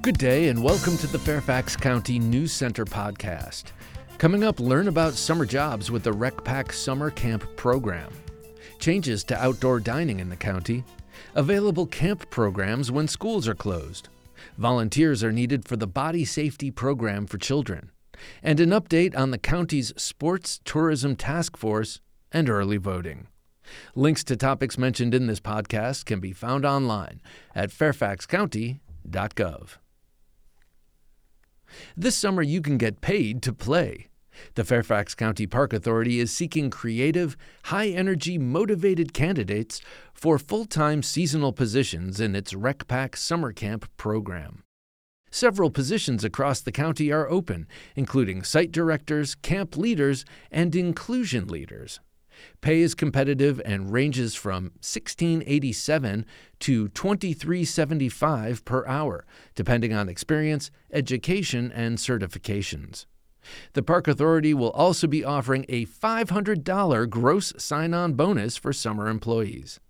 Good day, and welcome to the Fairfax County News Center podcast. Coming up, learn about summer jobs with the RecPac Summer Camp program, changes to outdoor dining in the county, available camp programs when schools are closed, volunteers are needed for the Body Safety Program for children, and an update on the county's Sports Tourism Task Force and early voting. Links to topics mentioned in this podcast can be found online at fairfaxcounty.gov. This summer, you can get paid to play. The Fairfax County Park Authority is seeking creative, high energy, motivated candidates for full time seasonal positions in its RecPac Summer Camp program. Several positions across the county are open, including site directors, camp leaders, and inclusion leaders. Pay is competitive and ranges from 1687 to 2375 per hour, depending on experience, education, and certifications. The Park Authority will also be offering a $500 gross sign on bonus for summer employees.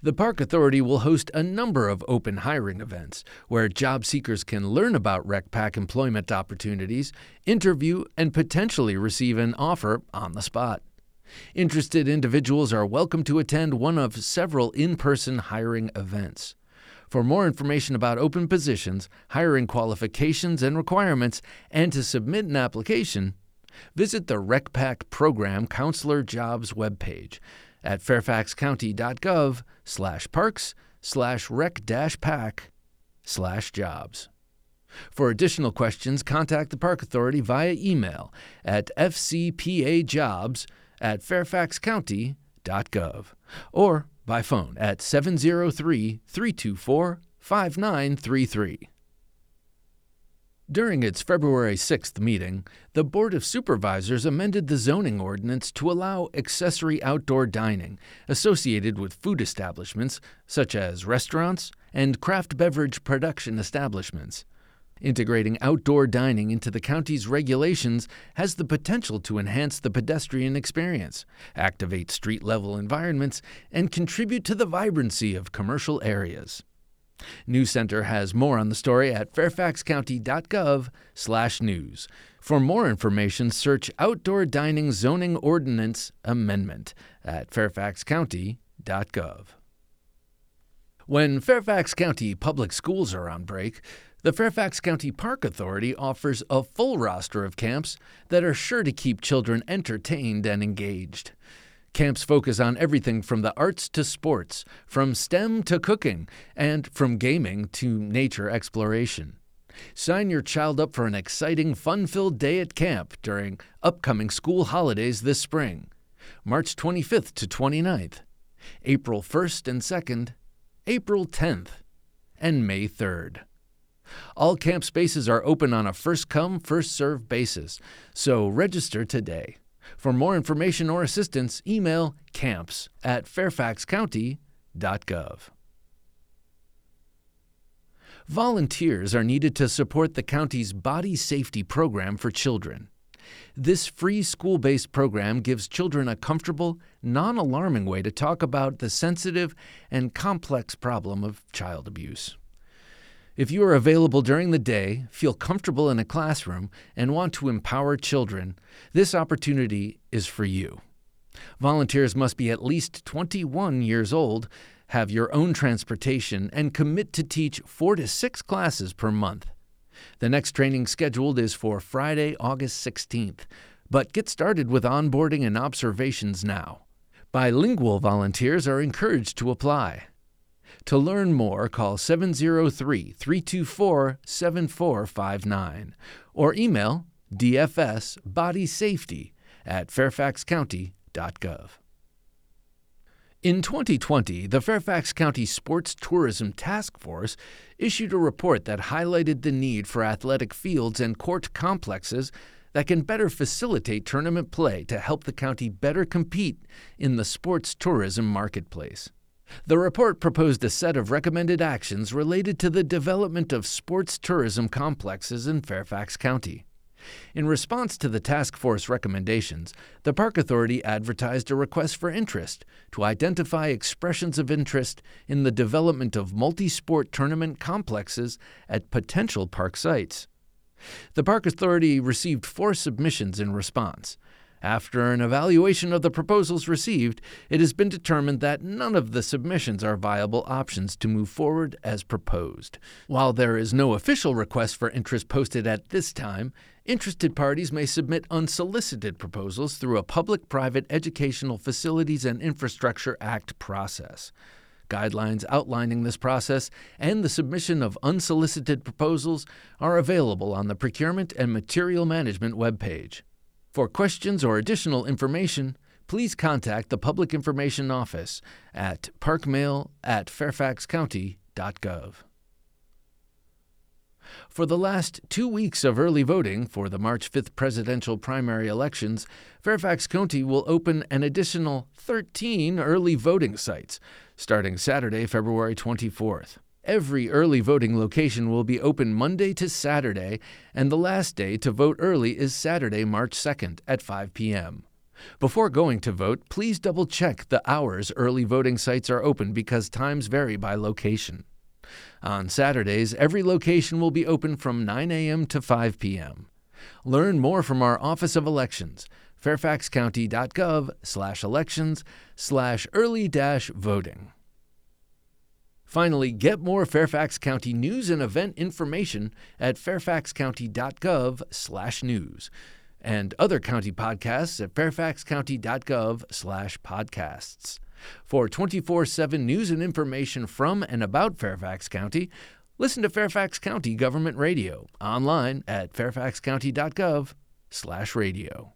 The Park Authority will host a number of open hiring events where job seekers can learn about RecPac employment opportunities, interview, and potentially receive an offer on the spot. Interested individuals are welcome to attend one of several in person hiring events. For more information about open positions, hiring qualifications and requirements, and to submit an application, visit the RecPac Program Counselor Jobs webpage at fairfaxcounty.gov slash parks slash rec-pac slash jobs. For additional questions, contact the Park Authority via email at fcpajobs at fairfaxcounty.gov or by phone at 703 324 5933. During its February 6th meeting, the Board of Supervisors amended the zoning ordinance to allow accessory outdoor dining associated with food establishments, such as restaurants and craft beverage production establishments. Integrating outdoor dining into the county's regulations has the potential to enhance the pedestrian experience, activate street level environments, and contribute to the vibrancy of commercial areas. News Center has more on the story at fairfaxcounty.gov/news. For more information, search Outdoor Dining Zoning Ordinance Amendment at fairfaxcounty.gov. When Fairfax County public schools are on break, the Fairfax County Park Authority offers a full roster of camps that are sure to keep children entertained and engaged. Camps focus on everything from the arts to sports, from STEM to cooking, and from gaming to nature exploration. Sign your child up for an exciting, fun filled day at camp during upcoming school holidays this spring March 25th to 29th, April 1st and 2nd, April 10th, and May 3rd. All camp spaces are open on a first come, first served basis, so register today. For more information or assistance, email camps at fairfaxcounty.gov. Volunteers are needed to support the county's body safety program for children. This free school based program gives children a comfortable, non alarming way to talk about the sensitive and complex problem of child abuse. If you are available during the day, feel comfortable in a classroom, and want to empower children, this opportunity is for you. Volunteers must be at least 21 years old, have your own transportation, and commit to teach four to six classes per month. The next training scheduled is for Friday, August 16th, but get started with onboarding and observations now. Bilingual volunteers are encouraged to apply. To learn more, call 703 324 7459 or email dfsbodysafety at fairfaxcounty.gov. In 2020, the Fairfax County Sports Tourism Task Force issued a report that highlighted the need for athletic fields and court complexes that can better facilitate tournament play to help the county better compete in the sports tourism marketplace. The report proposed a set of recommended actions related to the development of sports tourism complexes in Fairfax County. In response to the task force recommendations, the Park Authority advertised a request for interest to identify expressions of interest in the development of multi sport tournament complexes at potential park sites. The Park Authority received four submissions in response. After an evaluation of the proposals received, it has been determined that none of the submissions are viable options to move forward as proposed. While there is no official request for interest posted at this time, interested parties may submit unsolicited proposals through a Public Private Educational Facilities and Infrastructure Act process. Guidelines outlining this process and the submission of unsolicited proposals are available on the Procurement and Material Management webpage. For questions or additional information, please contact the Public Information Office at parkmail at fairfaxcounty.gov. For the last two weeks of early voting for the March 5th presidential primary elections, Fairfax County will open an additional 13 early voting sites starting Saturday, February 24th. Every early voting location will be open Monday to Saturday, and the last day to vote early is Saturday, March 2nd at 5 p.m. Before going to vote, please double check the hours early voting sites are open because times vary by location. On Saturdays, every location will be open from 9 a.m. to 5 p.m. Learn more from our Office of Elections, fairfaxcounty.gov slash elections slash early dash voting. Finally, get more Fairfax County news and event information at fairfaxcounty.gov/news and other county podcasts at fairfaxcounty.gov/podcasts. For 24/7 news and information from and about Fairfax County, listen to Fairfax County Government Radio online at fairfaxcounty.gov/radio.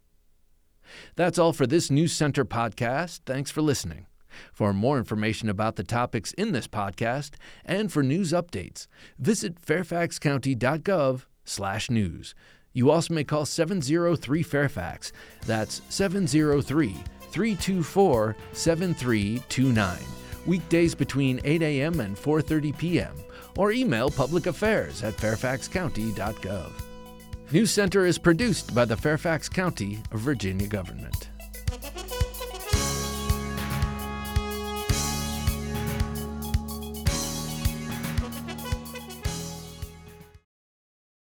That's all for this News Center podcast. Thanks for listening. For more information about the topics in this podcast and for news updates, visit fairfaxcounty.gov/news. You also may call 703 Fairfax. That's 703 324 7329. Weekdays between 8 a.m. and 4:30 p.m. or email public affairs at fairfaxcounty.gov. News Center is produced by the Fairfax County, Virginia government.